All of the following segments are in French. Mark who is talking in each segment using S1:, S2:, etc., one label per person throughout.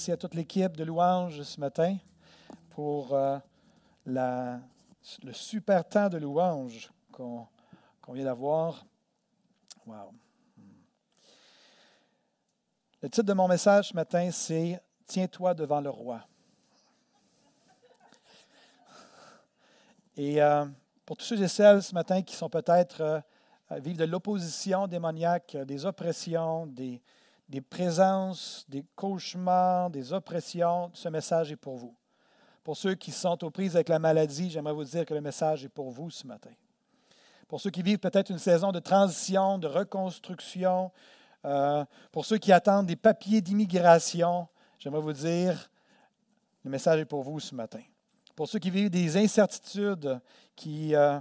S1: Merci à toute l'équipe de louange ce matin pour euh, le super temps de louange qu'on vient d'avoir. Wow. Le titre de mon message ce matin, c'est Tiens-toi devant le roi. Et euh, pour tous ceux et celles ce matin qui sont peut-être euh, vivent de l'opposition démoniaque, des oppressions, des, des présences, des cauchemars, des oppressions, ce message est pour vous. Pour ceux qui sont aux prises avec la maladie, j'aimerais vous dire que le message est pour vous ce matin. Pour ceux qui vivent peut-être une saison de transition, de reconstruction, euh, pour ceux qui attendent des papiers d'immigration, j'aimerais vous dire, le message est pour vous ce matin. Pour ceux qui vivent des incertitudes, qui, euh,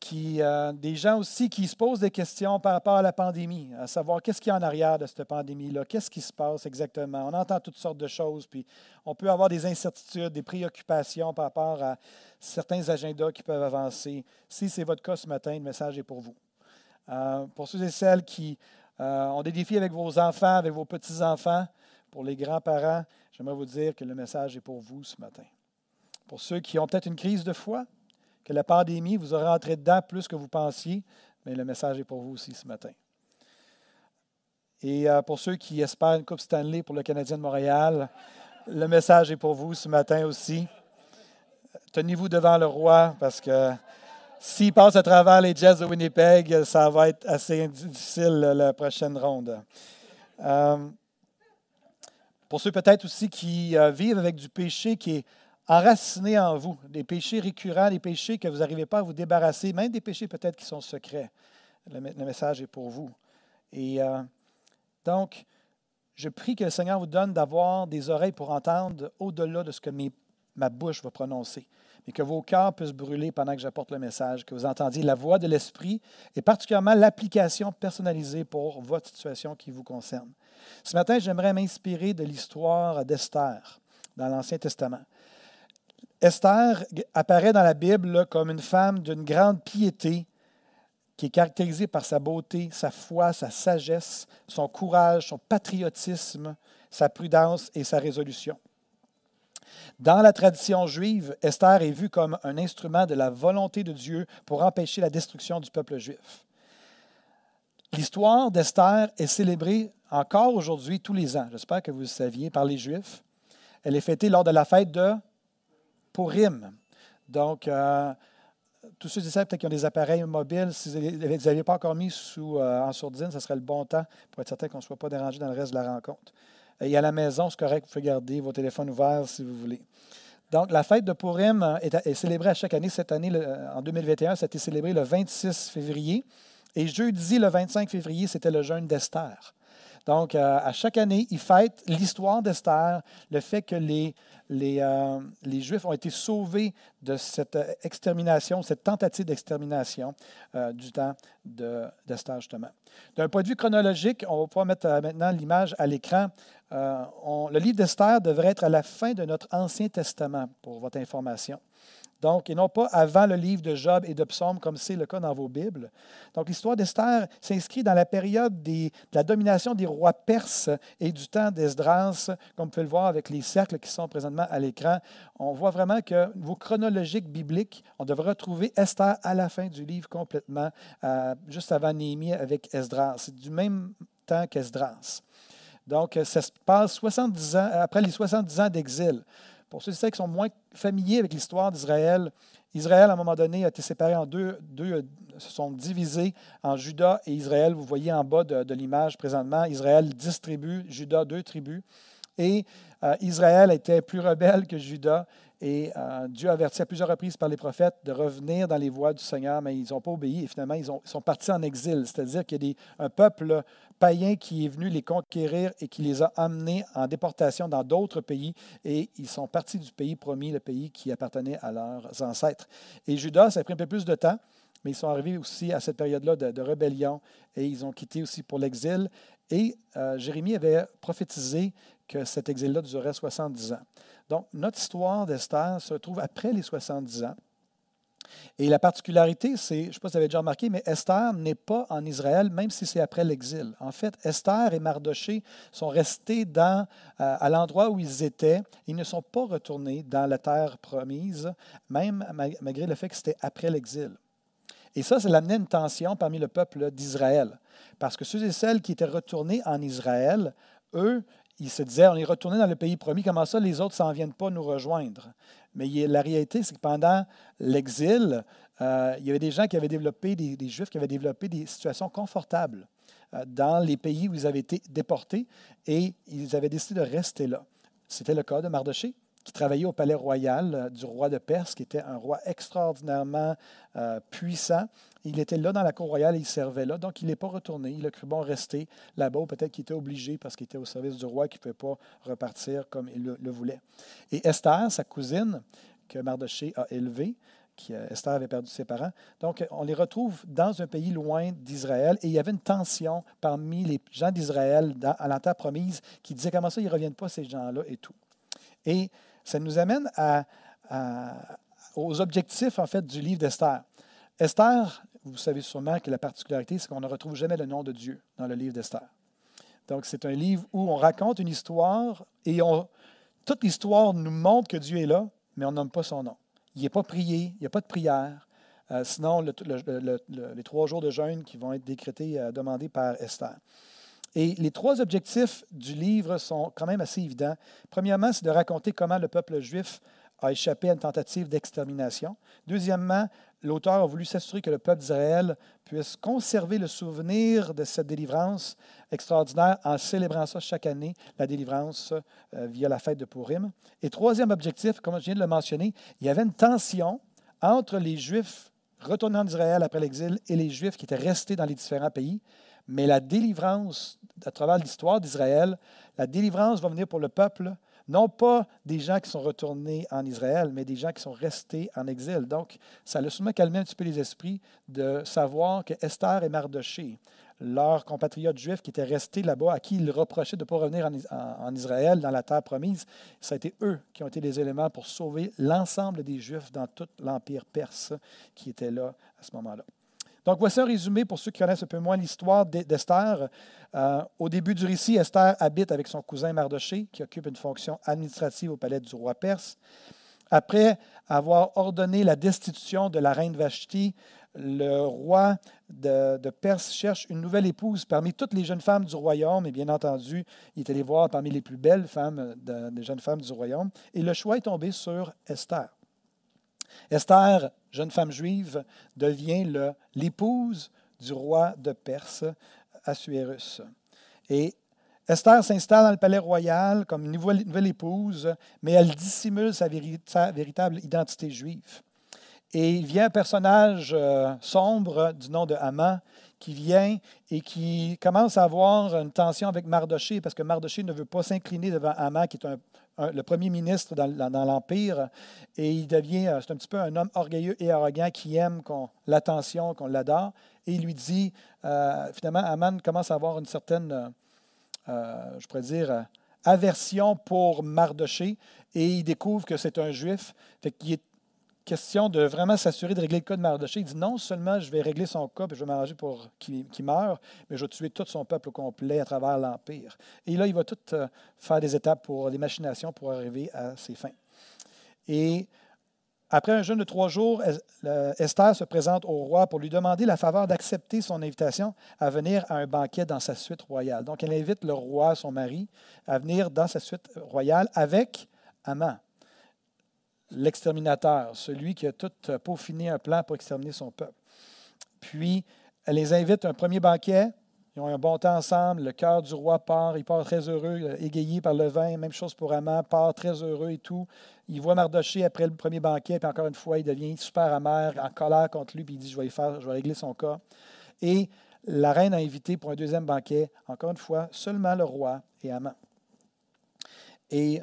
S1: qui, euh, des gens aussi qui se posent des questions par rapport à la pandémie, à savoir qu'est-ce qu'il y a en arrière de cette pandémie-là, qu'est-ce qui se passe exactement. On entend toutes sortes de choses, puis on peut avoir des incertitudes, des préoccupations par rapport à certains agendas qui peuvent avancer. Si c'est votre cas ce matin, le message est pour vous. Euh, pour ceux et celles qui euh, ont des défis avec vos enfants, avec vos petits-enfants, pour les grands-parents, j'aimerais vous dire que le message est pour vous ce matin. Pour ceux qui ont peut-être une crise de foi, la pandémie vous aura entré dedans plus que vous pensiez, mais le message est pour vous aussi ce matin. Et euh, pour ceux qui espèrent une Coupe Stanley pour le Canadien de Montréal, le message est pour vous ce matin aussi. Tenez-vous devant le roi parce que s'il passe à travers les Jets de Winnipeg, ça va être assez difficile la prochaine ronde. Euh, pour ceux peut-être aussi qui euh, vivent avec du péché qui est enraciné en vous, des péchés récurrents, des péchés que vous n'arrivez pas à vous débarrasser, même des péchés peut-être qui sont secrets. Le, message est pour vous. Et euh, donc, je prie que le Seigneur vous donne d'avoir des oreilles pour entendre au-delà de ce que ma bouche va prononcer, mais que vos cœurs puissent brûler pendant que j'apporte le message, que vous entendiez la voix de l'Esprit et particulièrement l'application personnalisée pour votre situation qui vous concerne. Ce matin, j'aimerais m'inspirer de l'histoire d'Esther dans l'Ancien Testament. Esther apparaît dans la Bible comme une femme d'une grande piété qui est caractérisée par sa beauté, sa foi, sa sagesse, son courage, son patriotisme, sa prudence et sa résolution. Dans la tradition juive, Esther est vue comme un instrument de la volonté de Dieu pour empêcher la destruction du peuple juif. L'histoire d'Esther est célébrée encore aujourd'hui, tous les ans, j'espère que vous le saviez, par les Juifs. Elle est fêtée lors de la fête de Purim. Donc, euh, tous ceux et celles qui ont des appareils mobiles, si vous aviez pas encore mis sous, euh, en sourdine, ce serait le bon temps pour être certain qu'on ne soit pas dérangé dans le reste de la rencontre. Et à la maison, c'est correct, vous pouvez garder vos téléphones ouverts si vous voulez. Donc, la fête de Purim euh, est, est célébrée à chaque année. Cette année, en 2021, ça a été célébré le 26 février. Et jeudi, le 25 février, c'était le jeûne d'Esther. Donc, à chaque année, ils fêtent l'histoire d'Esther, le fait que les, les, euh, les Juifs ont été sauvés de cette euh, extermination, cette tentative d'extermination euh, du temps de- d'Esther, justement. D'un point de vue chronologique, on va pouvoir mettre maintenant l'image à l'écran. Le livre d'Esther devrait être à la fin de notre Ancien Testament, pour votre information. Donc, et non pas avant le livre de Job et de Psaume, comme c'est le cas dans vos Bibles. Donc, l'histoire d'Esther s'inscrit dans la période de la domination des rois perses et du temps d'Esdras, comme vous pouvez le voir avec les cercles qui sont présentement à l'écran. On voit vraiment que vos chronologiques bibliques, on devrait retrouver Esther à la fin du livre complètement, euh, juste avant Néhémie avec Esdras. C'est du même temps qu'Esdras. Donc, ça se passe 70 ans, après les 70 ans d'exil. Pour ceux qui sont moins familiers avec l'histoire d'Israël, Israël, à un moment donné, a été séparé en deux, deux euh, se sont divisés en Juda et Israël. Vous voyez en bas de, l'image présentement, Israël, dix tribus, Juda, deux tribus. Et euh, Israël était plus rebelle que Juda. Et euh, Dieu a averti à plusieurs reprises par les prophètes de revenir dans les voies du Seigneur, mais ils n'ont pas obéi et finalement ils, ont- ils sont partis en exil. C'est-à-dire qu'il y a un peuple païen qui est venu les conquérir et qui les a amenés en déportation dans d'autres pays. Et ils sont partis du pays promis, le pays qui appartenait à leurs ancêtres. Et Judas, ça a pris un peu plus de temps, mais ils sont arrivés aussi à cette période-là de, rébellion et ils ont quitté aussi pour l'exil. Et euh, Jérémie avait prophétisé que cet exil-là durerait 70 ans. Donc, notre histoire d'Esther se trouve après les 70 ans. Et la particularité, c'est, je ne sais pas si vous avez déjà remarqué, mais Esther n'est pas en Israël, même si c'est après l'exil. En fait, Esther et Mardoché sont restés euh, à l'endroit où ils étaient. Ils ne sont pas retournés dans la terre promise, même malgré le fait que c'était après l'exil. Et ça, ça amenait une tension parmi le peuple d'Israël. Parce que ceux et celles qui étaient retournés en Israël, eux, ils se disaient, on est retourné dans le pays promis, comment ça les autres s'en viennent pas nous rejoindre? Mais la réalité, c'est que pendant l'exil, euh, il y avait des gens qui avaient développé, des, Juifs qui avaient développé des situations confortables euh, dans les pays où ils avaient été déportés et ils avaient décidé de rester là. C'était le cas de Mardoché, qui travaillait au palais royal euh, du roi de Perse, qui était un roi extraordinairement puissant. Il était là dans la cour royale et il servait là. Donc, il n'est pas retourné. Il a cru bon rester là-bas. Peut-être qu'il était obligé parce qu'il était au service du roi, qu'il ne pouvait pas repartir comme il le, voulait. Et Esther, sa cousine, que Mardoché a élevée, qui, euh, Esther avait perdu ses parents. Donc, on les retrouve dans un pays loin d'Israël et il y avait une tension parmi les gens d'Israël à la terre promise qui disaient comment ça, ils ne reviennent pas, ces gens-là et tout. Et ça nous amène aux objectifs, en fait, du livre d'Esther. Esther, vous savez sûrement que la particularité, c'est qu'on ne retrouve jamais le nom de Dieu dans le livre d'Esther. Donc, c'est un livre où on raconte une histoire et toute l'histoire nous montre que Dieu est là, mais on nomme pas son nom. Il n'est pas prié, il n'y a pas de prière. Euh, sinon, les trois jours de jeûne qui vont être décrétés, euh, demandés par Esther. Et les trois objectifs du livre sont quand même assez évidents. Premièrement, c'est de raconter comment le peuple juif a échappé à une tentative d'extermination. Deuxièmement, l'auteur a voulu s'assurer que le peuple d'Israël puisse conserver le souvenir de cette délivrance extraordinaire en célébrant ça chaque année, la délivrance euh, via la fête de Purim. Et troisième objectif, comme je viens de le mentionner, il y avait une tension entre les Juifs retournant d'Israël après l'exil et les Juifs qui étaient restés dans les différents pays. Mais la délivrance, à travers l'histoire d'Israël, la délivrance va venir pour le peuple non pas des gens qui sont retournés en Israël, mais des gens qui sont restés en exil. Donc, ça a sûrement calmé un petit peu les esprits de savoir que Esther et Mardoché, leurs compatriotes juifs qui étaient restés là-bas, à qui ils reprochaient de ne pas revenir en, Israël, dans la terre promise, ça a été eux qui ont été les éléments pour sauver l'ensemble des Juifs dans tout l'Empire perse qui était là à ce moment-là. Donc, voici un résumé pour ceux qui connaissent un peu moins l'histoire d'Esther. Euh, au début du récit, Esther habite avec son cousin Mardoché, qui occupe une fonction administrative au palais du roi perse. Après avoir ordonné la destitution de la reine Vashti, le roi de, Perse cherche une nouvelle épouse parmi toutes les jeunes femmes du royaume. Et bien entendu, il est allé voir parmi les plus belles femmes des jeunes femmes du royaume. Et le choix est tombé sur Esther. Esther, jeune femme juive, devient l'épouse du roi de Perse, Assuérus. Et Esther s'installe dans le palais royal comme nouvelle, épouse, mais elle dissimule sa, véritable identité juive. Et il vient un personnage euh, sombre du nom de Haman qui vient et qui commence à avoir une tension avec Mardoché parce que Mardoché ne veut pas s'incliner devant Haman, qui est un le premier ministre dans, l'Empire, et il devient, euh, c'est un petit peu un homme orgueilleux et arrogant qui aime l'attention, qu'on l'adore, et il lui dit, euh, finalement, Aman commence à avoir une certaine, euh, je pourrais dire, aversion pour Mardoché, et il découvre que c'est un juif, fait qu'il est question de vraiment s'assurer de régler le cas de Mardoché. Il dit non seulement je vais régler son cas, et je vais m'arranger pour qu'il meure, mais je vais tuer tout son peuple complet à travers l'Empire. Et là, il va tout euh, faire des étapes pour des machinations pour arriver à ses fins. Et après un jeûne de trois jours, Esther se présente au roi pour lui demander la faveur d'accepter son invitation à venir à un banquet dans sa suite royale. Donc, elle invite le roi, son mari, à venir dans sa suite royale avec Amant l'exterminateur, celui qui a tout peaufiné un plan pour exterminer son peuple. Puis, elle les invite à un premier banquet. Ils ont un bon temps ensemble. Le cœur du roi part. Il part très heureux, égayé par le vin. Même chose pour Amand, part très heureux et tout. Il voit Mardoché après le premier banquet. Puis encore une fois, il devient super amer, en colère contre lui. Puis il dit Je vais, je vais régler son cas. Et la reine a invité pour un deuxième banquet, encore une fois, seulement le roi et Haman. Et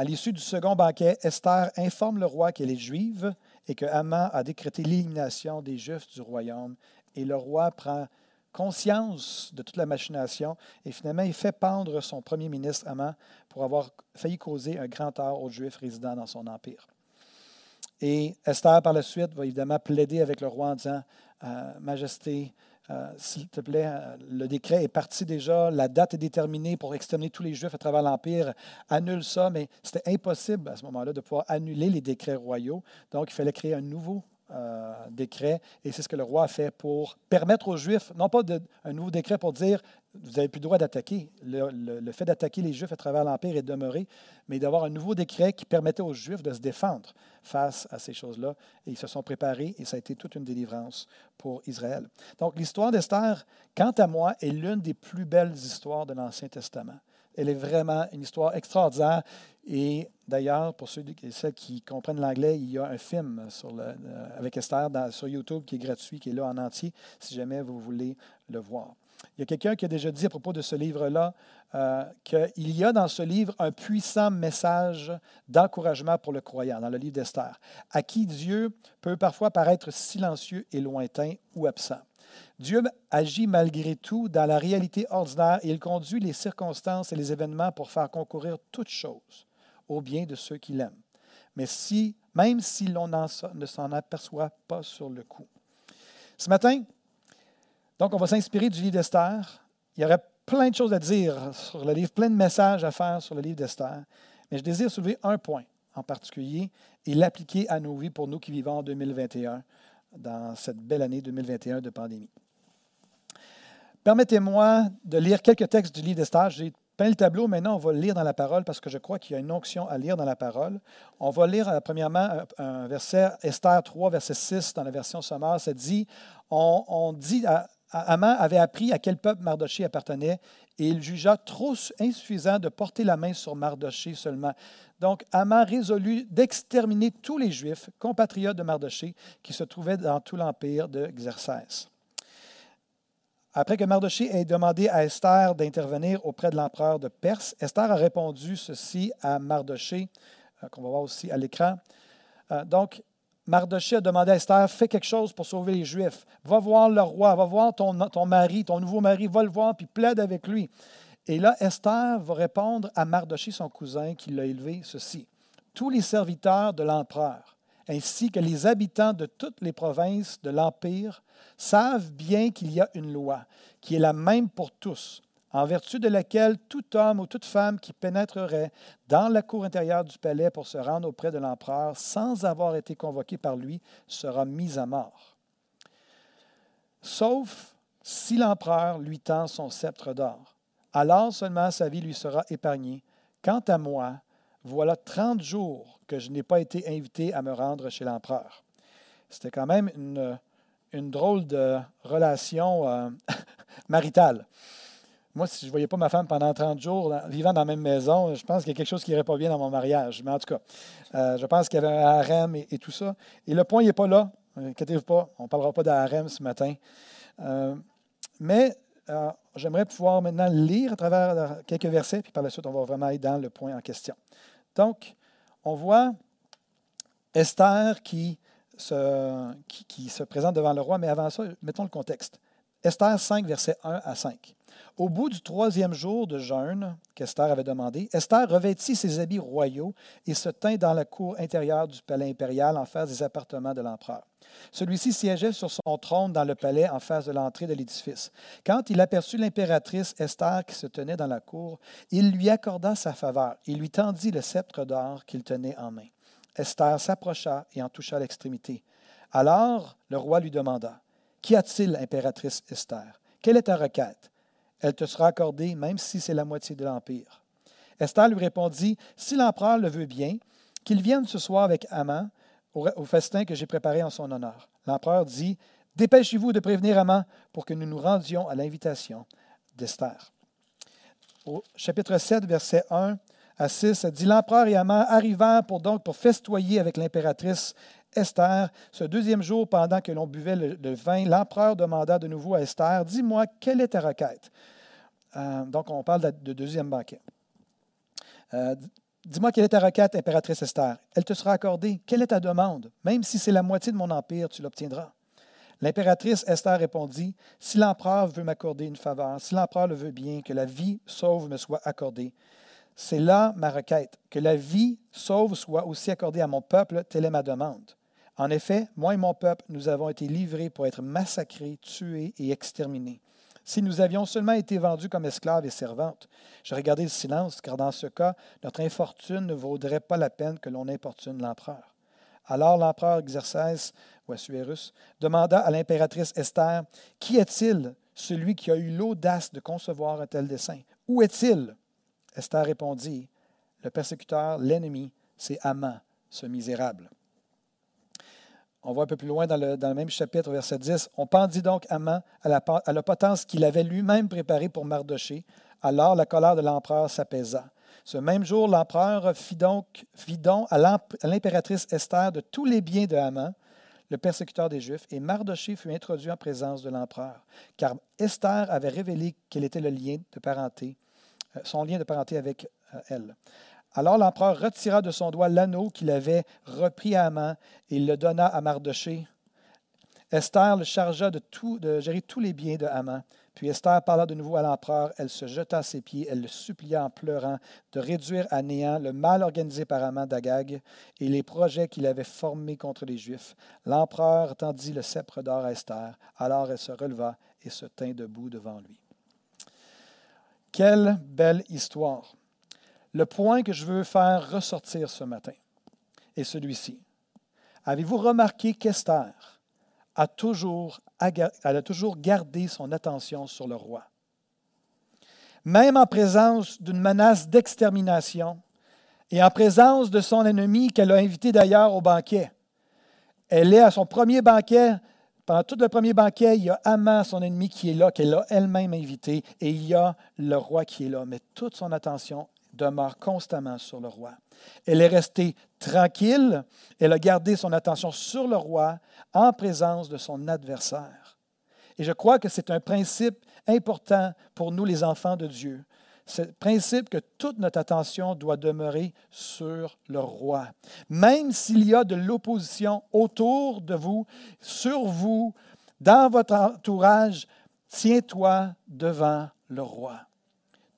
S1: à l'issue du second banquet, Esther informe le roi qu'elle est juive et que Haman a décrété l'élimination des Juifs du royaume. Et le roi prend conscience de toute la machination et finalement il fait pendre son premier ministre Haman pour avoir failli causer un grand tort aux Juifs résidant dans son empire. Et Esther, par la suite, va évidemment plaider avec le roi en disant euh, Majesté, euh, s'il te plaît, euh, le décret est parti déjà, la date est déterminée pour exterminer tous les Juifs à travers l'Empire. Annule ça, mais c'était impossible à ce moment-là de pouvoir annuler les décrets royaux. Donc, il fallait créer un nouveau décret, et c'est ce que le roi a fait pour permettre aux Juifs, non pas un nouveau décret pour dire vous n'avez plus le droit d'attaquer. Le, fait d'attaquer les Juifs à travers l'Empire est demeuré, mais d'avoir un nouveau décret qui permettait aux Juifs de se défendre face à ces choses-là. Et ils se sont préparés et ça a été toute une délivrance pour Israël. Donc l'histoire d'Esther, quant à moi, est l'une des plus belles histoires de l'Ancien Testament. Elle est vraiment une histoire extraordinaire. Et d'ailleurs, pour ceux et celles qui comprennent l'anglais, il y a un film euh, avec Esther sur YouTube qui est gratuit, qui est là en entier, si jamais vous voulez le voir. Il y a quelqu'un qui a déjà dit à propos de ce livre-là euh, qu'il y a dans ce livre un puissant message d'encouragement pour le croyant, dans le livre d'Esther, à qui Dieu peut parfois paraître silencieux et lointain ou absent. Dieu agit malgré tout dans la réalité ordinaire et il conduit les circonstances et les événements pour faire concourir toutes choses au bien de ceux qui l'aiment. Mais si, même si l'on ne s'en aperçoit pas sur le coup. Ce matin, donc, on va s'inspirer du livre d'Esther. Il y aurait plein de choses à dire sur le livre, plein de messages à faire sur le livre d'Esther. Mais je désire soulever un point en particulier et l'appliquer à nos vies pour nous qui vivons en 2021, dans cette belle année 2021 de pandémie. Permettez-moi de lire quelques textes du livre d'Esther. J'ai peint le tableau, maintenant on va lire dans la parole parce que je crois qu'il y a une onction à lire dans la parole. On va lire euh, premièrement un, verset, Esther 3, verset 6 dans la version sommaire. Ça dit, on dit à, Haman avait appris à quel peuple Mardoché appartenait et il jugea trop insuffisant de porter la main sur Mardoché seulement. Donc, Haman résolut d'exterminer tous les Juifs, compatriotes de Mardoché, qui se trouvaient dans tout l'empire de Xerxès. Après que Mardoché ait demandé à Esther d'intervenir auprès de l'empereur de Perse, Esther a répondu ceci à Mardoché, euh, qu'on va voir aussi à l'écran. Euh, donc, Mardoché a demandé à Esther, fais quelque chose pour sauver les Juifs. Va voir le roi, va voir ton, ton mari, ton nouveau mari, va le voir, puis plaide avec lui. Et là, Esther va répondre à Mardoché, son cousin, qui l'a élevé, ceci. Tous les serviteurs de l'empereur, ainsi que les habitants de toutes les provinces de l'Empire, savent bien qu'il y a une loi qui est la même pour tous, en vertu de laquelle tout homme ou toute femme qui pénétrerait dans la cour intérieure du palais pour se rendre auprès de l'empereur sans avoir été convoqué par lui sera mis à mort. Sauf si l'empereur lui tend son sceptre d'or. Alors seulement sa vie lui sera épargnée. Quant à moi, voilà 30 jours que je n'ai pas été invité à me rendre chez l'empereur. C'était quand même une, une, drôle de relation euh, maritale. Moi, si je ne voyais pas ma femme pendant 30 jours vivant dans la même maison, je pense qu'il y a quelque chose qui n'irait pas bien dans mon mariage. Mais en tout cas, euh, je pense qu'il y avait un harem et, tout ça. Et le point n'est pas là. Inquiétez-vous pas, on ne parlera pas d'harem ce matin. Euh, mais euh, j'aimerais pouvoir maintenant lire à travers quelques versets, puis par la suite, on va vraiment aller dans le point en question. Donc, on voit Esther qui se présente devant le roi, mais avant ça, mettons le contexte. Esther 5, versets 1 à 5. Au bout du troisième jour de jeûne qu'Esther avait demandé, Esther revêtit ses habits royaux et se tint dans la cour intérieure du palais impérial en face des appartements de l'empereur. Celui-ci siégeait sur son trône dans le palais en face de l'entrée de l'édifice. Quand il aperçut l'impératrice Esther qui se tenait dans la cour, il lui accorda sa faveur et lui tendit le sceptre d'or qu'il tenait en main. Esther s'approcha et en toucha l'extrémité. Alors le roi lui demanda Qu'y a-t-il, impératrice Esther? Quelle est ta requête? Elle te sera accordée, même si c'est la moitié de l'Empire. Esther lui répondit, Si l'empereur le veut bien, qu'il vienne ce soir avec Haman au, festin que j'ai préparé en son honneur. L'empereur dit, Dépêchez-vous de prévenir Haman pour que nous nous rendions à l'invitation d'Esther. Au chapitre 7, verset 1 à 6, dit L'empereur et Haman arrivèrent pour, donc pour festoyer avec l'impératrice Esther, ce deuxième jour, pendant que l'on buvait le, vin, l'empereur demanda de nouveau à Esther, Dis-moi, quelle est ta requête? Euh, Donc, on parle de, deuxième banquet. Euh, dis-moi, quelle est ta requête, impératrice Esther Elle te sera accordée. Quelle est ta demande? Même si c'est la moitié de mon empire, tu l'obtiendras. L'impératrice Esther répondit, Si l'empereur veut m'accorder une faveur, si l'empereur le veut bien, que la vie sauve me soit accordée, c'est là ma requête, que la vie sauve soit aussi accordée à mon peuple, telle est ma demande. En effet, moi et mon peuple, nous avons été livrés pour être massacrés, tués et exterminés. Si nous avions seulement été vendus comme esclaves et servantes, j'aurais gardé le silence, car dans ce cas, notre infortune ne vaudrait pas la peine que l'on importune l'empereur. Alors l'empereur Xerxès, ou Assuérus, demanda à l'impératrice Esther Qui est-il, celui qui a eu l'audace de concevoir un tel dessein? Où est-il Esther répondit, Le persécuteur, l'ennemi, c'est Haman, ce misérable. On voit un peu plus loin dans le, même chapitre, verset 10. On pendit donc Haman à la, à la potence qu'il avait lui-même préparée pour Mardoché. Alors la colère de l'empereur s'apaisa. Ce même jour, l'empereur fit donc, à l'impératrice Esther de tous les biens de Haman, le persécuteur des Juifs, et Mardoché fut introduit en présence de l'empereur, car Esther avait révélé quel était le lien de parenté euh, son lien de parenté avec euh, elle. Alors l'empereur retira de son doigt l'anneau qu'il avait repris à main et le donna à Mardoché. Esther le chargea de gérer tous les biens de Haman. Puis Esther parla de nouveau à l'empereur. Elle se jeta à ses pieds. Elle le supplia en pleurant de réduire à néant le mal organisé par Haman d'Agag et les projets qu'il avait formés contre les Juifs. L'empereur tendit le sceptre d'or à Esther. Alors elle se releva et se tint debout devant lui. Quelle belle histoire. Le point que je veux faire ressortir ce matin est celui-ci. Avez-vous remarqué qu'Esther a toujours, toujours gardé son attention sur le roi? Même en présence d'une menace d'extermination et en présence de son ennemi qu'elle a invité d'ailleurs au banquet. Elle est à son premier banquet pendant tout le premier banquet, il y a Haman, son ennemi, qui est là, qu'elle a elle-même invité, et il y a le roi qui est là. Mais toute son attention demeure constamment sur le roi. Elle est restée tranquille, elle a gardé son attention sur le roi en présence de son adversaire. Et je crois que c'est un principe important pour nous, les enfants de Dieu, ce principe que toute notre attention doit demeurer sur le roi. Même s'il y a de l'opposition autour de vous, sur vous, dans votre entourage, tiens-toi devant le roi.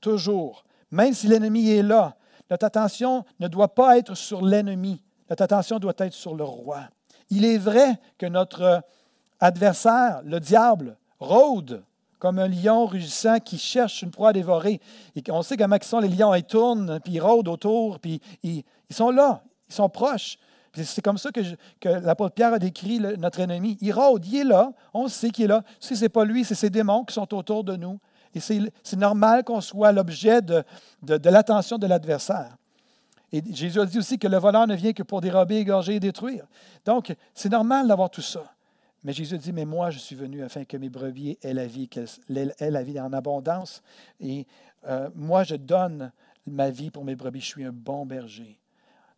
S1: Toujours. Même si l'ennemi est là, notre attention ne doit pas être sur l'ennemi. Notre attention doit être sur le roi. Il est vrai que notre adversaire, le diable, rôde comme un lion rugissant qui cherche une proie à dévorer. Et on sait comment ils les lions, ils tournent, puis ils rôdent autour, puis ils, sont là, ils sont proches. C'est comme ça que, que l'apôtre Pierre a décrit notre ennemi. Il rôde, il est là, on sait qu'il est là. Si ce n'est pas lui, c'est ses démons qui sont autour de nous. Et c'est normal qu'on soit l'objet de, l'attention de l'adversaire. Et Jésus a dit aussi que le voleur ne vient que pour dérober, égorger et détruire. Donc, c'est normal d'avoir tout ça. Mais Jésus dit, mais moi, je suis venu afin que mes brebis aient la vie, qu'elles aient la vie en abondance. Et euh, moi, je donne ma vie pour mes brebis. Je suis un bon berger.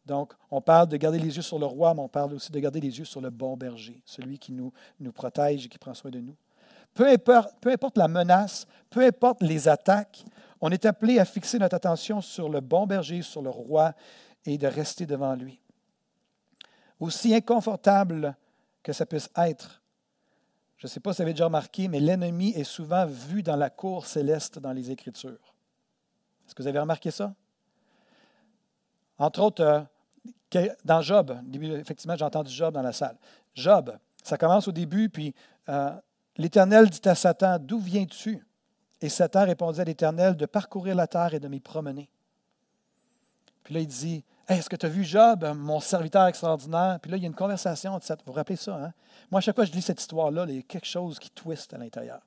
S1: Donc, on parle de garder les yeux sur le roi, mais on parle aussi de garder les yeux sur le bon berger, celui qui nous protège et qui prend soin de nous. Peu importe, la menace, peu importe les attaques, on est appelé à fixer notre attention sur le bon berger, sur le roi, et de rester devant lui. Aussi inconfortable que ça puisse être. Je ne sais pas si vous avez déjà remarqué, mais l'ennemi est souvent vu dans la cour céleste dans les Écritures. Est-ce que vous avez remarqué ça? Entre autres, euh, dans Job, effectivement, j'ai entendu Job dans la salle. Job, ça commence au début, puis euh, l'Éternel dit à Satan, D'où viens-tu? Et Satan répondit à l'Éternel, De parcourir la terre et de m'y promener. Puis là, il dit, est-ce que tu as vu Job, mon serviteur extraordinaire? Puis là, il y a une conversation. Vous vous rappelez ça? Hein? Moi, à chaque fois que je lis cette histoire-là, il y a quelque chose qui twiste à l'intérieur.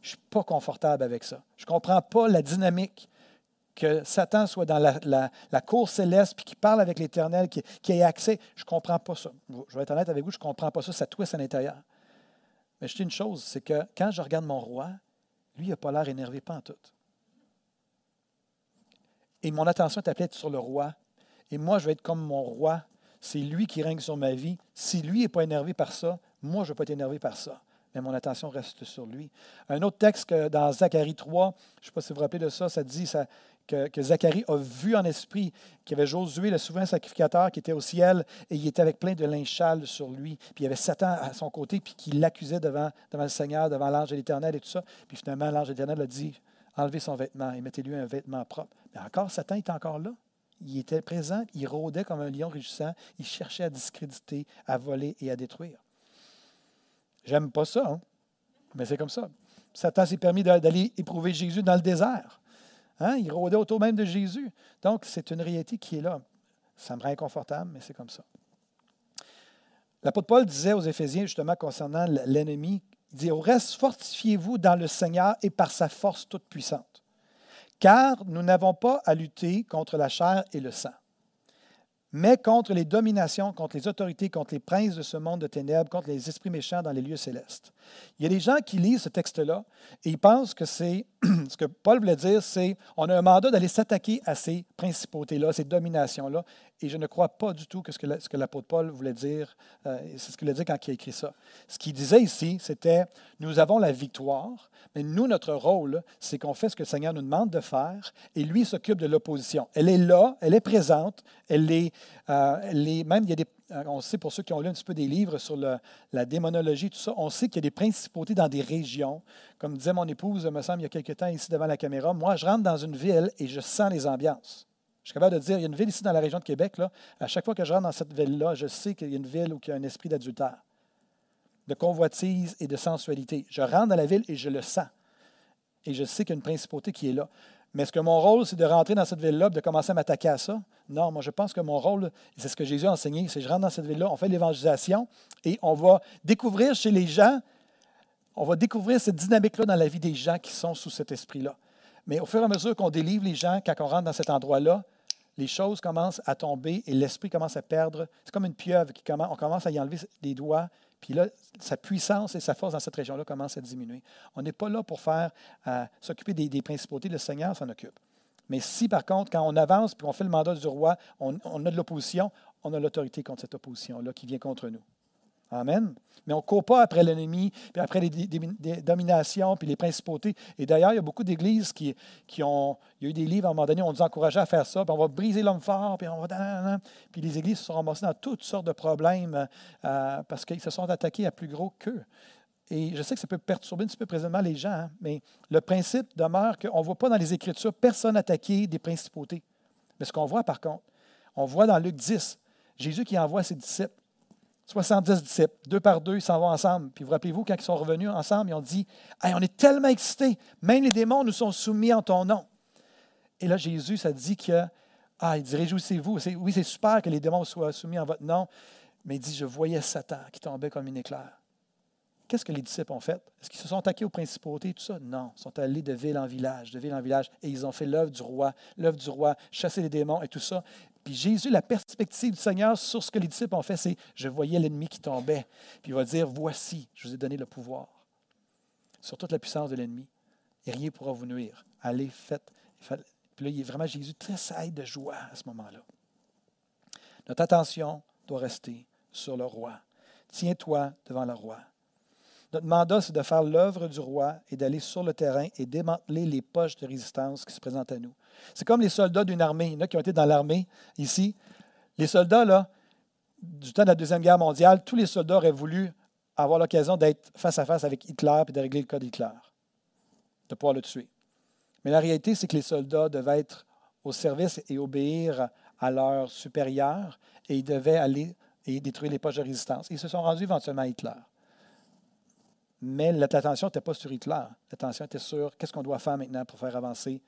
S1: Je ne suis pas confortable avec ça. Je ne comprends pas la dynamique que Satan soit dans la, cour céleste puis qu'il parle avec l'Éternel, qui, qui ait accès. Je ne comprends pas ça. Je vais être honnête avec vous, je ne comprends pas ça. Ça twiste à l'intérieur. Mais je dis une chose, c'est que quand je regarde mon roi, lui, il n'a pas l'air énervé, pas en tout. Et mon attention est appelée sur le roi et moi, je vais être comme mon roi, c'est lui qui règne sur ma vie. Si lui n'est pas énervé par ça, moi, je ne vais pas être énervé par ça. Mais mon attention reste sur lui. Un autre texte dans Zacharie 3, je ne sais pas si vous vous rappelez de ça, ça dit ça, que, Zacharie a vu en esprit qu'il y avait Josué, le souverain sacrificateur, qui était au ciel, et il était avec plein de linchal sur lui. Puis il y avait Satan à son côté, puis qui l'accusait devant, devant le Seigneur, devant l'ange de l'Éternel et tout ça. Puis finalement, l'ange de l'Éternel a dit enlevez son vêtement et mettez-lui un vêtement propre. Mais encore, Satan est encore là. Il était présent, il rôdait comme un lion rugissant, il cherchait à discréditer, à voler et à détruire. J'aime pas ça, hein? mais c'est comme ça. Satan s'est permis d'aller éprouver Jésus dans le désert. Hein? Il rôdait autour même de Jésus. Donc, c'est une réalité qui est là. Ça me rend inconfortable, mais c'est comme ça. L'apôtre Paul disait aux Éphésiens, justement, concernant l'ennemi, il dit, au reste, fortifiez-vous dans le Seigneur et par sa force toute puissante. Car nous n'avons pas à lutter contre la chair et le sang, mais contre les dominations, contre les autorités, contre les princes de ce monde de ténèbres, contre les esprits méchants dans les lieux célestes. Il y a des gens qui lisent ce texte-là et ils pensent que c'est ce que Paul voulait dire, c'est on a un mandat d'aller s'attaquer à ces principautés-là, ces dominations-là. Et je ne crois pas du tout que ce que l'apôtre Paul voulait dire, euh, c'est ce qu'il a dit quand il a écrit ça. Ce qu'il disait ici, c'était nous avons la victoire, mais nous, notre rôle, c'est qu'on fait ce que le Seigneur nous demande de faire et lui s'occupe de l'opposition. Elle est là, elle est présente, elle est, euh, elle est même, il y a des on sait pour ceux qui ont lu un petit peu des livres sur la démonologie, tout ça, on sait qu'il y a des principautés dans des régions. Comme disait mon épouse, me semble, il y a quelques temps ici devant la caméra, moi, je rentre dans une ville et je sens les ambiances. Je suis capable de dire, il y a une ville ici dans la région de Québec, à chaque fois que je rentre dans cette ville-là, je sais qu'il y a une ville où il y a un esprit d'adultère, de convoitise et de sensualité. Je rentre dans la ville et je le sens. Et je sais qu'il y a une principauté qui est là. Mais est-ce que mon rôle, c'est de rentrer dans cette ville-là de commencer à m'attaquer à ça? Non, moi je pense que mon rôle, c'est ce que Jésus a enseigné, c'est je rentre dans cette ville-là, on fait l'évangélisation et on va découvrir chez les gens, on va découvrir cette dynamique-là dans la vie des gens qui sont sous cet esprit-là. Mais au fur et à mesure qu'on délivre les gens, quand on rentre dans cet endroit-là, les choses commencent à tomber et l'esprit commence à perdre. C'est comme une pieuvre qui commence, on commence à y enlever des doigts, puis là, sa puissance et sa force dans cette région-là commencent à diminuer. On n'est pas là pour faire euh, s'occuper des, principautés, le Seigneur s'en occupe. Mais si, par contre, quand on avance et on fait le mandat du roi, on a de l'opposition, on a l'autorité contre cette opposition-là qui vient contre nous. Amen. Mais on ne court pas après l'ennemi, puis après les, dominations, puis les principautés. Et d'ailleurs, il y a beaucoup d'églises qui, qui, ont. Il y a eu des livres à un moment donné, on nous encourageait à faire ça, puis on va briser l'homme fort, puis on va. Puis les églises se sont ramassées dans toutes sortes de problèmes euh, parce qu'ils se sont attaqués à plus gros qu'eux. Et je sais que ça peut perturber un petit peu présentement les gens, hein, mais le principe demeure qu'on ne voit pas dans les Écritures personne attaquer des principautés. Mais ce qu'on voit par contre, on voit dans Luc 10, Jésus qui envoie ses disciples 70 disciples, deux par deux, ils s'en vont ensemble. Puis vous rappelez-vous, quand ils sont revenus ensemble, ils ont dit On est tellement excités, même les démons nous sont soumis en ton nom. Et là, Jésus, ça dit que Ah, il dit Réjouissez-vous. Oui, c'est super que les démons soient soumis en votre nom, mais il dit Je voyais Satan qui tombait comme une éclair. Qu'est-ce que les disciples ont fait? Est-ce qu'ils se sont attaqués aux principautés, tout ça? Non. Ils sont allés de ville en village, de ville en village, et ils ont fait l'œuvre du roi, l'œuvre du roi, chasser les démons et tout ça. Puis Jésus, la perspective du Seigneur sur ce que les disciples ont fait, c'est je voyais l'ennemi qui tombait. Puis il va dire voici, je vous ai donné le pouvoir sur toute la puissance de l'ennemi. Et rien ne pourra vous nuire. Allez, faites. Puis là, il est vraiment Jésus très saille de joie à ce moment-là. Notre attention doit rester sur le roi. Tiens-toi devant le roi. Notre mandat, c'est de faire l'œuvre du roi et d'aller sur le terrain et démanteler les poches de résistance qui se présentent à nous. C'est comme les soldats d'une armée. Il y en a qui ont été dans l'armée ici. Les soldats, là, du temps de la Deuxième Guerre mondiale, tous les soldats auraient voulu avoir l'occasion d'être face à face avec Hitler et de régler le cas d'Hitler, de pouvoir le tuer. Mais la réalité, c'est que les soldats devaient être au service et obéir à leurs supérieurs et ils devaient aller et détruire les poches de résistance. Ils se sont rendus éventuellement à Hitler. Mais l'attention n'était pas sur Hitler. L'attention était sur qu'est-ce qu'on doit faire maintenant pour faire avancer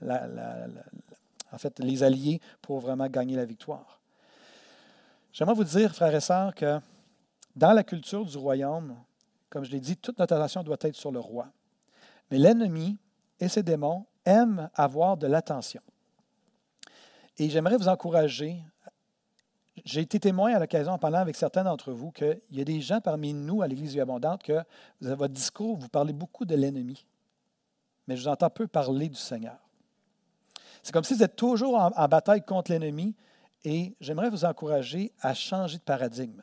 S1: en fait, les alliés pour vraiment gagner la victoire. J'aimerais vous dire, frères et sœurs, que dans la culture du royaume, comme je l'ai dit, toute notre attention doit être sur le roi. Mais l'ennemi et ses démons aiment avoir de l'attention. Et j'aimerais vous encourager j'ai été témoin à l'occasion, en parlant avec certains d'entre vous, qu'il y a des gens parmi nous à l'Église Abondante que votre discours, vous parlez beaucoup de l'ennemi, mais je vous entends peu parler du Seigneur. C'est comme si vous êtes toujours en, bataille contre l'ennemi Et j'aimerais vous encourager à changer de paradigme.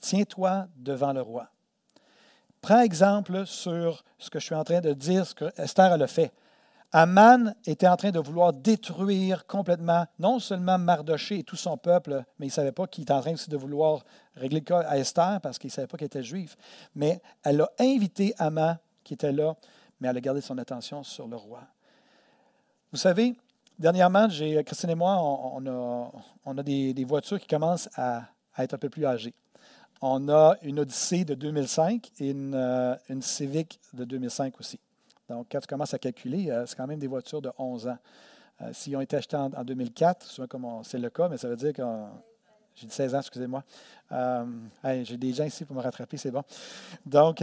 S1: Tiens-toi devant le roi. Prends exemple sur ce que je suis en train de dire, ce que Esther a fait. Aman était en train de vouloir détruire complètement non seulement Mardoché et tout son peuple, mais il ne savait pas qu'il était en train aussi de vouloir régler le cas à Esther parce qu'il ne savait pas qu'elle était juive. Mais elle a invité Aman, qui était là, mais elle a gardé son attention sur le roi. Vous savez, dernièrement, Christine et moi, on, a, des, voitures qui commencent à, être un peu plus âgées. On a une Odyssey de 2005 et une, euh, une Civic de 2005 aussi. Donc, quand tu commences à calculer, euh, c'est quand même des voitures de 11 ans. Euh, s'ils ont été achetés en, 2004, souvent c'est le cas, mais ça veut dire que j'ai dit 16 ans, excusez-moi. Euh, j'ai des gens ici pour me rattraper, c'est bon. Donc,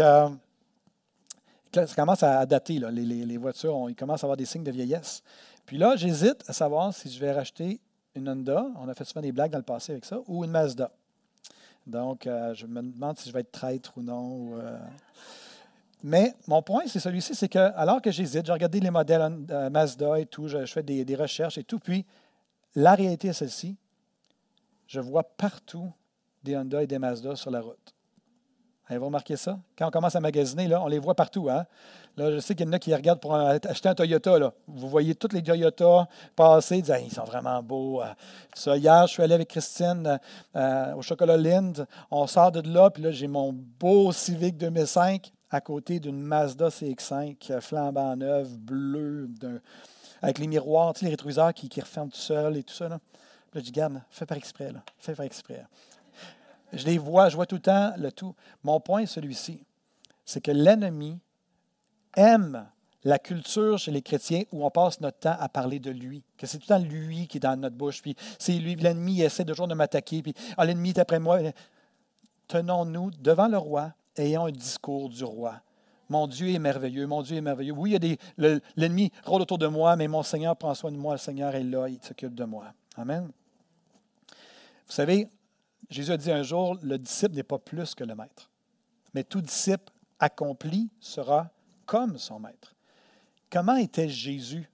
S1: ça commence à dater, Les, voitures, ils commencent à avoir des signes de vieillesse. Puis là, j'hésite à savoir si je vais racheter une Honda, on a fait souvent des blagues dans le passé avec ça, ou une Mazda. Donc, je me demande si je vais être traître ou non. Mais mon point, c'est celui-ci, c'est que alors que j'hésite, j'ai regardé les modèles euh, Mazda et tout, je, fais des, recherches et tout, puis la réalité est celle-ci. Je vois partout des Honda et des Mazda sur la route. Avez-vous remarqué ça? Quand on commence à magasiner, là, on les voit partout. Hein? Là, je sais qu'il y en a qui regardent pour acheter un Toyota. Là. Vous voyez tous les Toyota passer, disent ils sont vraiment beaux. Euh. Hier, je suis allé avec Christine euh, au Chocolat Lind. On sort de là, puis là, j'ai mon beau Civic 2005 à côté d'une Mazda CX5 flambant neuve, bleue, avec les miroirs, les rétroviseurs qui, qui referment tout seul et tout ça. Là. Là, je dis, garde, fais par exprès, là. fais par exprès. Je les vois, je vois tout le temps le tout. Mon point est celui-ci, c'est que l'ennemi aime la culture chez les chrétiens où on passe notre temps à parler de lui, que c'est tout le temps lui qui est dans notre bouche, puis c'est lui, l'ennemi essaie toujours de m'attaquer, puis ah, l'ennemi est après moi. Tenons-nous devant le roi, ayons un discours du roi. Mon Dieu est merveilleux, mon Dieu est merveilleux. Oui, il des, l'ennemi rôde autour de moi, mais mon Seigneur prend soin de moi, le Seigneur est là, il s'occupe de moi. Amen. Vous savez, Jésus a dit un jour, le disciple n'est pas plus que le maître, mais tout disciple accompli sera comme son maître. Comment était Jésus?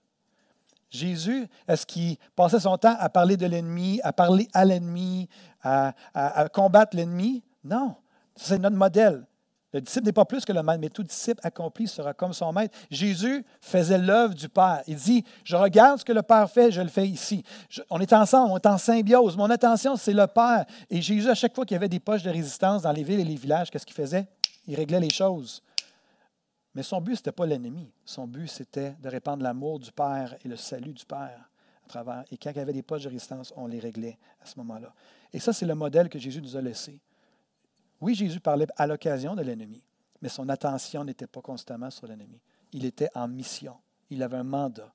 S1: Jésus, est-ce qu'il passait son temps à parler de l'ennemi, à parler à l'ennemi, à combattre l'ennemi? Non, c'est notre modèle. Le disciple n'est pas plus que le maître, mais tout disciple accompli sera comme son maître. Jésus faisait l'œuvre du Père. Il dit, je regarde ce que le Père fait, je le fais ici. on est ensemble, on est en symbiose. Mon attention, c'est le Père. Et Jésus, à chaque fois qu'il y avait des poches de résistance dans les villes et les villages, qu'est-ce qu'il faisait? Il réglait les choses. Mais son but, ce n'était pas l'ennemi. Son but, c'était de répandre l'amour du Père et le salut du Père à travers. Et quand il y avait des poches de résistance, on les réglait à ce moment-là. Et ça, c'est le modèle que Jésus nous a laissé. Oui, Jésus parlait à l'occasion de l'ennemi, mais son attention n'était pas constamment sur l'ennemi. Il était en mission. Il avait un mandat.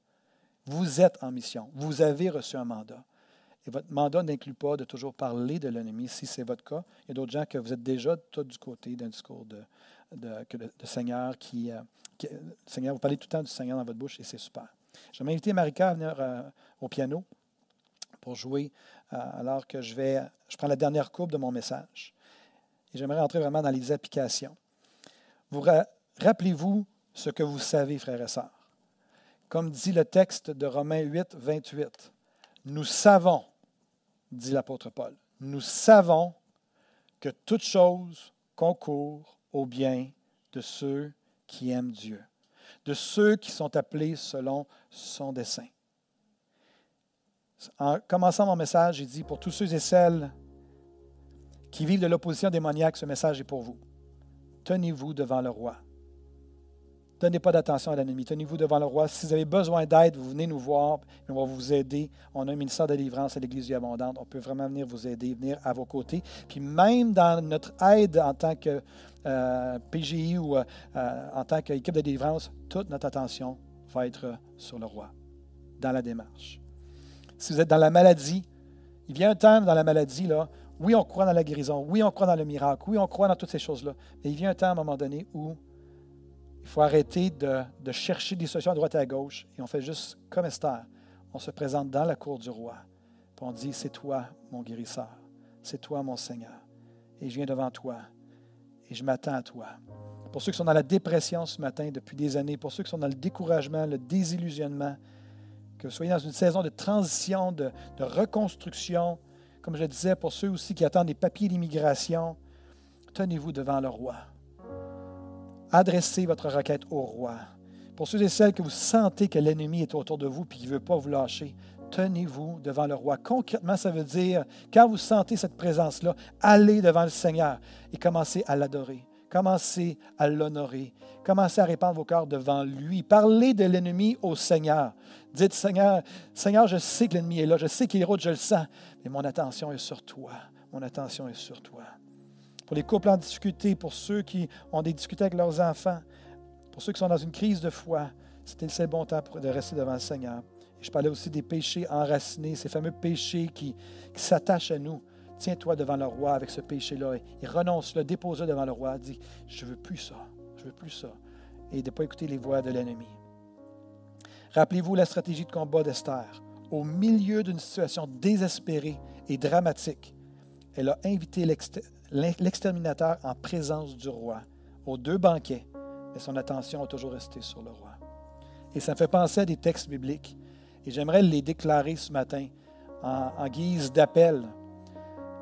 S1: Vous êtes en mission. Vous avez reçu un mandat. Et votre mandat n'inclut pas de toujours parler de l'ennemi, si c'est votre cas. Il y a d'autres gens que vous êtes déjà tout du côté d'un discours de, de, Seigneur qui, euh, Seigneur, vous parlez tout le temps du Seigneur dans votre bouche et c'est super. Je vais inviter Marika à venir euh, au piano pour jouer euh, alors que je vais, je prends la dernière courbe de mon message j'aimerais entrer vraiment dans les applications. Vous rappelez-vous ce que vous savez, frères et sœurs. Comme dit le texte de Romains 8, 28, nous savons, dit l'apôtre Paul, nous savons que toute chose concourt au bien de ceux qui aiment Dieu, de ceux qui sont appelés selon son dessein. En commençant mon message, j'ai dit pour tous ceux et celles qui vivent de l'opposition démoniaque, ce message est pour vous. Tenez-vous devant le roi. Donnez pas d'attention à l'ennemi. Tenez-vous devant le roi. Si vous avez besoin d'aide, vous venez nous voir. On va vous aider. On a un ministère de délivrance à l'Église abondante. On peut vraiment venir vous aider, venir à vos côtés. Puis même dans notre aide en tant que euh, PGI ou euh, en tant qu'équipe de délivrance, toute notre attention va être sur le roi, dans la démarche. Si vous êtes dans la maladie, il vient un temps dans la maladie, là, oui, on croit dans la guérison. Oui, on croit dans le miracle. Oui, on croit dans toutes ces choses-là. Mais il vient un temps à un moment donné où il faut arrêter de, chercher des solutions à droite et à gauche. Et on fait juste comme Esther. On se présente dans la cour du roi. Puis on dit, c'est toi, mon guérisseur. C'est toi, mon Seigneur. Et je viens devant toi. Et je m'attends à toi. Pour ceux qui sont dans la dépression ce matin depuis des années, pour ceux qui sont dans le découragement, le désillusionnement, que vous soyez dans une saison de transition, de, de reconstruction. Comme je disais, pour ceux aussi qui attendent des papiers d'immigration, tenez-vous devant le roi. Adressez votre requête au roi. Pour ceux et celles que vous sentez que l'ennemi est autour de vous et qu'il ne veut pas vous lâcher, tenez-vous devant le roi. Concrètement, ça veut dire, quand vous sentez cette présence-là, allez devant le Seigneur et commencez à l'adorer. Commencez à l'honorer. Commencez à répandre vos cœurs devant lui. Parlez de l'ennemi au Seigneur. Dites, Seigneur, Seigneur, je sais que l'ennemi est là, je sais qu'il est rôde, je le sens, mais mon attention est sur toi. Mon attention est sur toi. Pour les couples en difficulté, pour ceux qui ont des difficultés avec leurs enfants, pour ceux qui sont dans une crise de foi, c'était le bon temps de rester devant le Seigneur. je parlais aussi des péchés enracinés, ces fameux péchés qui, s'attachent à nous. Tiens-toi devant le roi avec ce péché-là et, renonce-le, dépose-le devant le roi. Dis, je ne veux plus ça, je ne veux plus ça. Et de ne pas écouter les voix de l'ennemi. Rappelez-vous la stratégie de combat d'Esther. Au milieu d'une situation désespérée et dramatique, elle a invité l'exterminateur en présence du roi aux deux banquets et son attention a toujours resté sur le roi. Et ça me fait penser à des textes bibliques. Et j'aimerais les déclarer ce matin en, guise d'appel.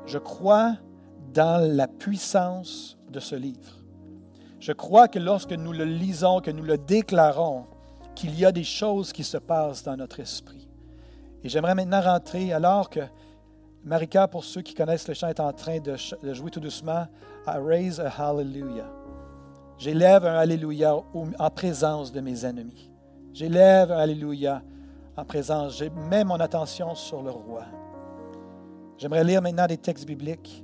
S1: Je crois dans la puissance de ce livre. Je crois que lorsque nous le lisons, que nous le déclarons, qu'il y a des choses qui se passent dans notre esprit. Et j'aimerais maintenant rentrer, alors que Marika, pour ceux qui connaissent le chant, est en train de, jouer tout doucement, I raise a hallelujah. J'élève un Alléluia en présence de mes ennemis. J'élève un Alléluia en présence. Je mets mon attention sur le roi. J'aimerais lire maintenant des textes bibliques.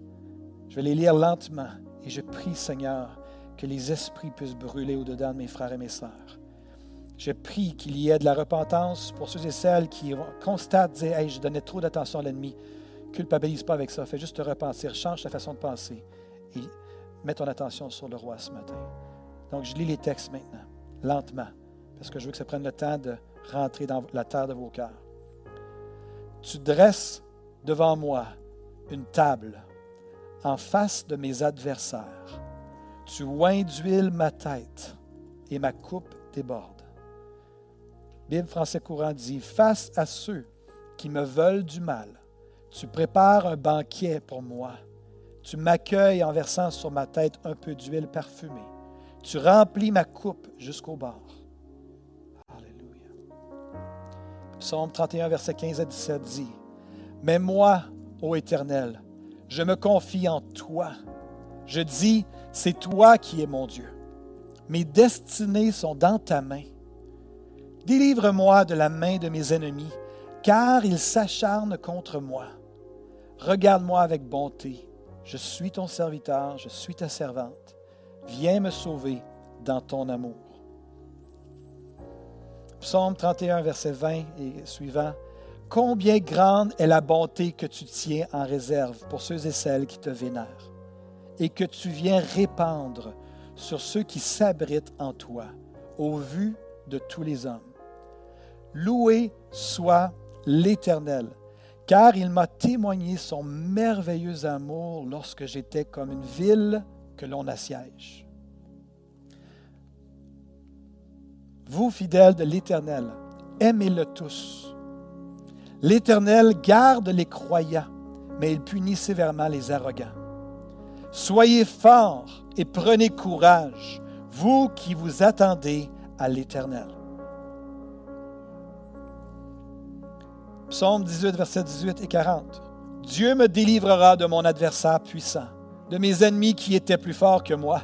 S1: Je vais les lire lentement et je prie, Seigneur, que les esprits puissent brûler au-dedans de mes frères et mes sœurs. Je prie qu'il y ait de la repentance pour ceux et celles qui constatent, disent Hey, je donnais trop d'attention à l'ennemi. Culpabilise pas avec ça. Fais juste te repentir. Change ta façon de penser. Et Mets ton attention sur le roi ce matin. Donc, je lis les textes maintenant, lentement, parce que je veux que ça prenne le temps de rentrer dans la terre de vos cœurs. Tu dresses devant moi une table en face de mes adversaires. Tu oins d'huile ma tête et ma coupe déborde. Bible français courant dit Face à ceux qui me veulent du mal, tu prépares un banquet pour moi tu m'accueilles en versant sur ma tête un peu d'huile parfumée. Tu remplis ma coupe jusqu'au bord. Alléluia. Psaume 31, verset 15 à 17 dit, Mais moi, ô Éternel, je me confie en toi. Je dis, c'est toi qui es mon Dieu. Mes destinées sont dans ta main. Délivre-moi de la main de mes ennemis, car ils s'acharnent contre moi. Regarde-moi avec bonté je suis ton serviteur, je suis ta servante. Viens me sauver dans ton amour. Psaume 31, verset 20 et suivant. Combien grande est la bonté que tu tiens en réserve pour ceux et celles qui te vénèrent, et que tu viens répandre sur ceux qui s'abritent en toi, au vu de tous les hommes. Loué soit l'Éternel, car il m'a témoigné son merveilleux amour lorsque j'étais comme une ville que l'on assiège. Vous, fidèles de l'Éternel, aimez-le tous. L'Éternel garde les croyants, mais il punit sévèrement les arrogants. Soyez forts et prenez courage, vous qui vous attendez à l'Éternel. Psaume 18, versets 18 et 40. Dieu me délivrera de mon adversaire puissant, de mes ennemis qui étaient plus forts que moi.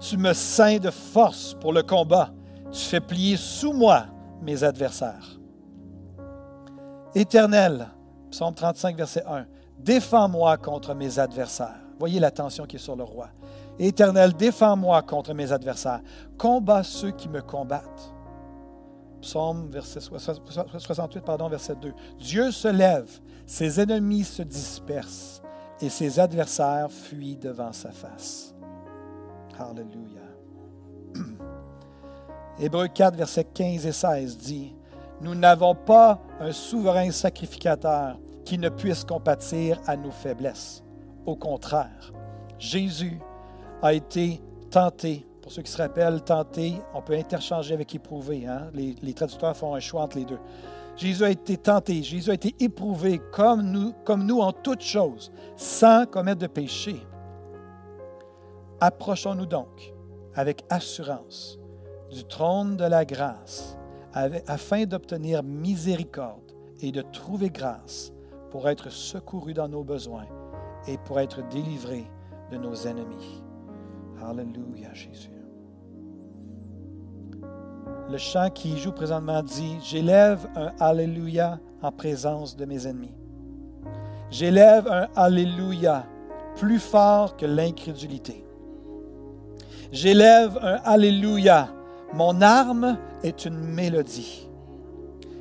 S1: Tu me ceins de force pour le combat. Tu fais plier sous moi mes adversaires. Éternel, psaume 35, verset 1. Défends-moi contre mes adversaires. Voyez l'attention qui est sur le roi. Éternel, défends-moi contre mes adversaires. Combat ceux qui me combattent. Psaume verset 68, pardon, verset 2. Dieu se lève, ses ennemis se dispersent et ses adversaires fuient devant sa face. Alléluia. Hébreu 4, verset 15 et 16 dit, Nous n'avons pas un souverain sacrificateur qui ne puisse compatir à nos faiblesses. Au contraire, Jésus a été tenté pour ceux qui se rappellent, tenter, on peut interchanger avec éprouver. Hein? Les, traducteurs font un choix entre les deux. Jésus a été tenté, Jésus a été éprouvé comme nous, comme nous en toutes choses, sans commettre de péché. Approchons-nous donc avec assurance du trône de la grâce, afin d'obtenir miséricorde et de trouver grâce pour être secourus dans nos besoins et pour être délivrés de nos ennemis. Alléluia, Jésus. Le chant qui joue présentement dit, J'élève un Alléluia en présence de mes ennemis. J'élève un Alléluia plus fort que l'incrédulité. J'élève un Alléluia. Mon arme est une mélodie.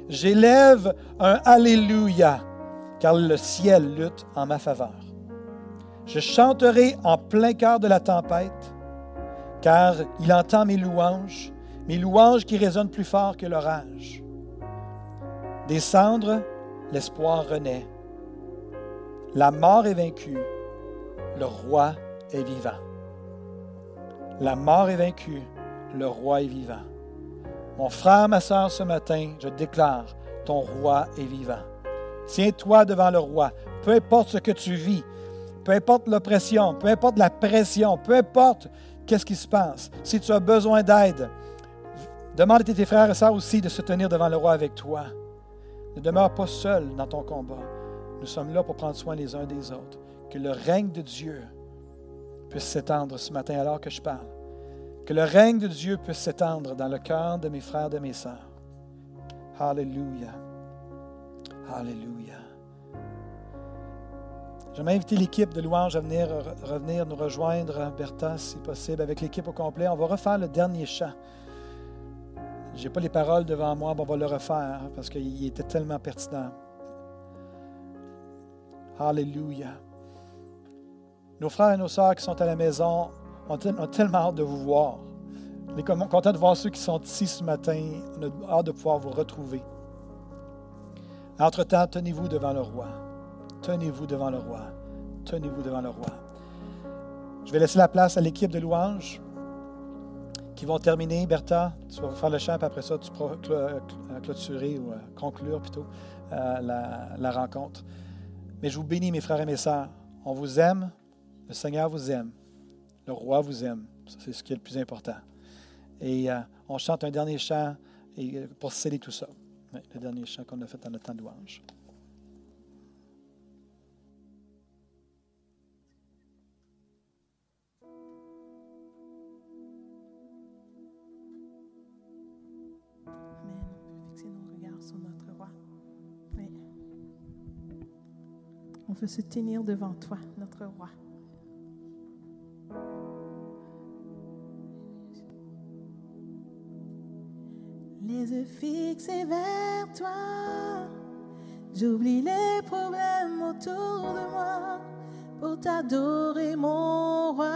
S1: J'élève un Alléluia, car le ciel lutte en ma faveur. Je chanterai en plein cœur de la tempête, car il entend mes louanges, mes louanges qui résonnent plus fort que l'orage. Des cendres, l'espoir renaît. La mort est vaincue, le roi est vivant. La mort est vaincue, le roi est vivant. Mon frère, ma soeur, ce matin, je déclare, ton roi est vivant. Tiens-toi devant le roi, peu importe ce que tu vis, peu importe l'oppression, peu importe la pression, peu importe qu'est-ce qui se passe. Si tu as besoin d'aide, demande à tes frères et sœurs aussi de se tenir devant le roi avec toi. Ne demeure pas seul dans ton combat. Nous sommes là pour prendre soin les uns des autres. Que le règne de Dieu puisse s'étendre ce matin alors que je parle. Que le règne de Dieu puisse s'étendre dans le cœur de mes frères et de mes sœurs. Alléluia. Alléluia. J'aimerais inviter l'équipe de louange à venir revenir nous rejoindre, Bertha, si possible, avec l'équipe au complet. On va refaire le dernier chant. Je n'ai pas les paroles devant moi, mais on va le refaire parce qu'il était tellement pertinent. Alléluia. Nos frères et nos sœurs qui sont à la maison ont, tellement hâte de vous voir. On est content de voir ceux qui sont ici ce matin. On a hâte de pouvoir vous retrouver. Entre-temps, tenez-vous devant le roi. Tenez-vous devant le roi. Tenez-vous devant le roi. Je vais laisser la place à l'équipe de louanges qui vont terminer. Bertha, tu vas faire le chant, puis après ça, tu pourras euh, clôturer ou euh, conclure plutôt euh, la rencontre. Mais je vous bénis, mes frères et mes sœurs. On vous aime. Le Seigneur vous aime. Le roi vous aime. C'est ce qui est le plus important. Et on chante un dernier chant et, pour sceller tout ça. le dernier chant qu'on a fait dans le temps de louange.
S2: On veut se tenir devant toi, notre roi. Les yeux fixés vers toi, j'oublie les problèmes autour de moi pour t'adorer, mon roi,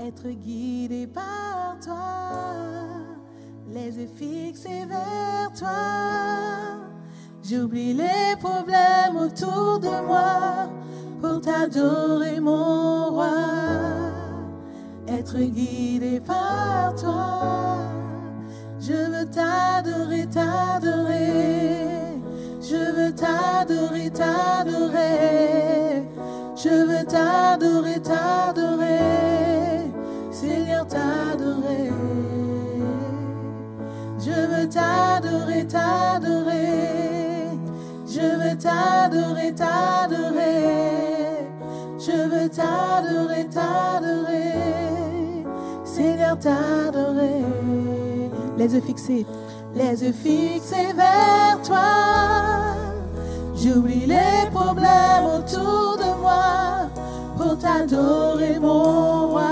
S2: être guidé par toi. Les yeux fixés vers toi J'oublie les problèmes autour de moi pour t'adorer, mon roi. Être guidé par toi. T'adorer, t'adorer. Je veux t'adorer, t'adorer. Je veux t'adorer, t'adorer. Seigneur, t'adorer. Je veux t'adorer, t'adorer. Je veux t'adorer, t'adorer. Je veux t'adorer, t'adorer. Seigneur, t'adorer. Les yeux fixés, les yeux fixés vers toi. J'oublie les problèmes autour de moi pour t'adorer, mon roi.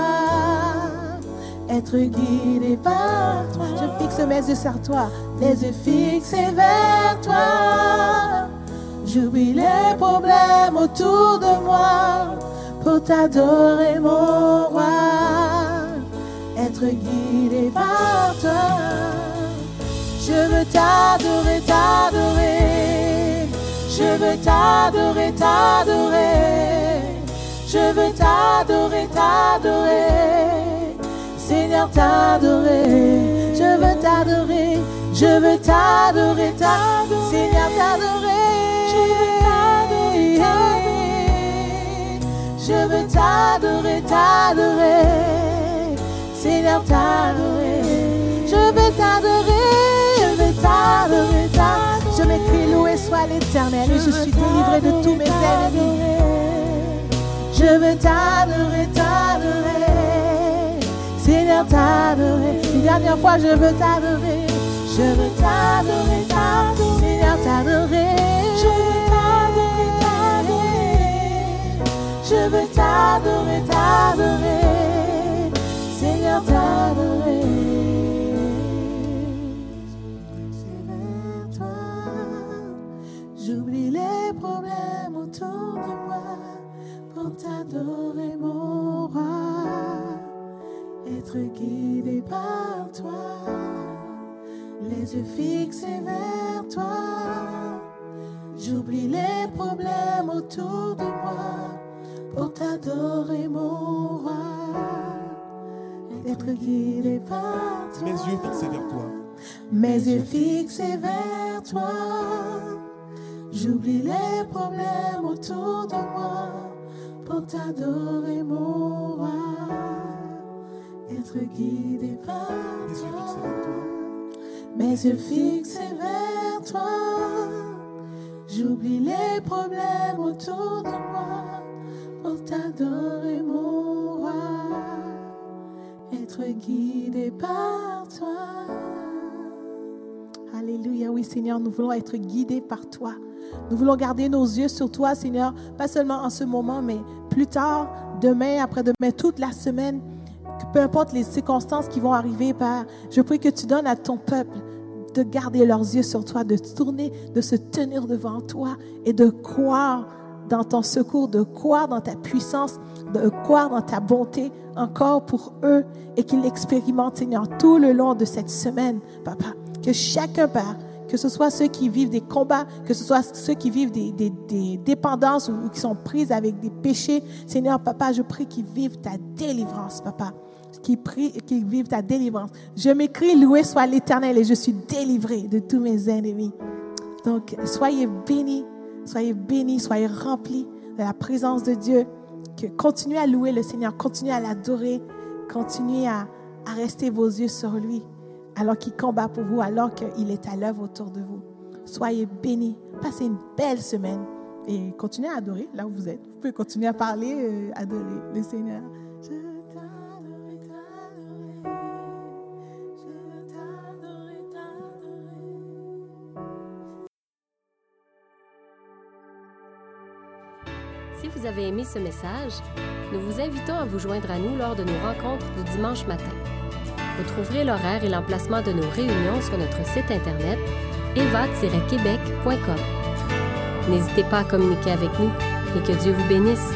S2: Être guidé par toi. Je fixe mes yeux sur toi, les yeux fixés vers toi. J'oublie les problèmes autour de moi pour t'adorer, mon roi. Être guidé par toi. Je veux t'adorer, t'adorer. Je veux t'adorer, t'adorer. Je veux t'adorer, t'adorer. Seigneur, t'adorer. Je veux t'adorer. Je veux t'adorer, t'adorer, Seigneur, t'adorer. Je veux t'adorer. Je veux t'adorer, t'adorer. Seigneur, t'adorer. Je veux t'adorer. Je m'écris loué soit l'éternel et je suis délivré de tous mes ennemis. Je veux t'adorer, t'adorer. Seigneur, t'adorer. Une dernière fois, je veux t'adorer. Je veux t'adorer, t'adorer. Seigneur, t'adorer. Je veux t'adorer, t'adorer. Je veux t'adorer, t'adorer. Seigneur, t'adorer. Problèmes autour de moi pour t'adorer, mon roi. Être guidé par toi les yeux fixés vers toi. J'oublie les problèmes autour de moi pour t'adorer, mon roi. Être guidé par toi.
S3: Mes yeux fixés vers toi.
S2: Mes yeux fixés vers toi. J'oublie les problèmes autour de moi pour t'adorer, mon roi. Être guidé par toi? Mes yeux fixés vers toi. J'oublie les problèmes autour de moi pour t'adorer, mon roi. Être guidé par toi. Alléluia. Oui, Seigneur, nous voulons être guidés par toi. Nous voulons garder nos yeux sur toi, Seigneur, pas seulement en ce moment, mais plus tard, demain, après-demain, toute la semaine peu importe les circonstances qui vont arriver, Père, je prie que tu donnes à ton peuple de garder leurs yeux sur toi, de tourner, de se tenir devant toi et de croire dans ton secours, de croire dans ta puissance, de croire dans ta bonté encore pour eux et qu'ils l'expérimentent, Seigneur, tout le long de cette semaine, Papa. Que chacun, Père, que ce soit ceux qui vivent des combats, que ce soit ceux qui vivent des, dépendances ou, qui sont prises avec des péchés, Seigneur, Papa, je prie qu'ils vivent ta délivrance, Papa qui prient et qui vivent ta délivrance. Je m'écris, loué soit l'Éternel et je suis délivré de tous mes ennemis. Donc, soyez bénis, soyez bénis, soyez remplis de la présence de Dieu. Que continuez à louer le Seigneur, continuez à l'adorer, continuez à rester vos yeux sur lui alors qu'il combat pour vous, alors qu'il est à l'œuvre autour de vous. Soyez bénis, passez une belle semaine et continuez à adorer là où vous êtes. Vous pouvez continuer à parler, euh, adorer le Seigneur.
S4: Si vous avez aimé ce message, nous vous invitons à vous joindre à nous lors de nos rencontres du dimanche matin. Vous trouverez l'horaire et l'emplacement de nos réunions sur notre site internet eva-québec.com. N'hésitez pas à communiquer avec nous et que Dieu vous bénisse.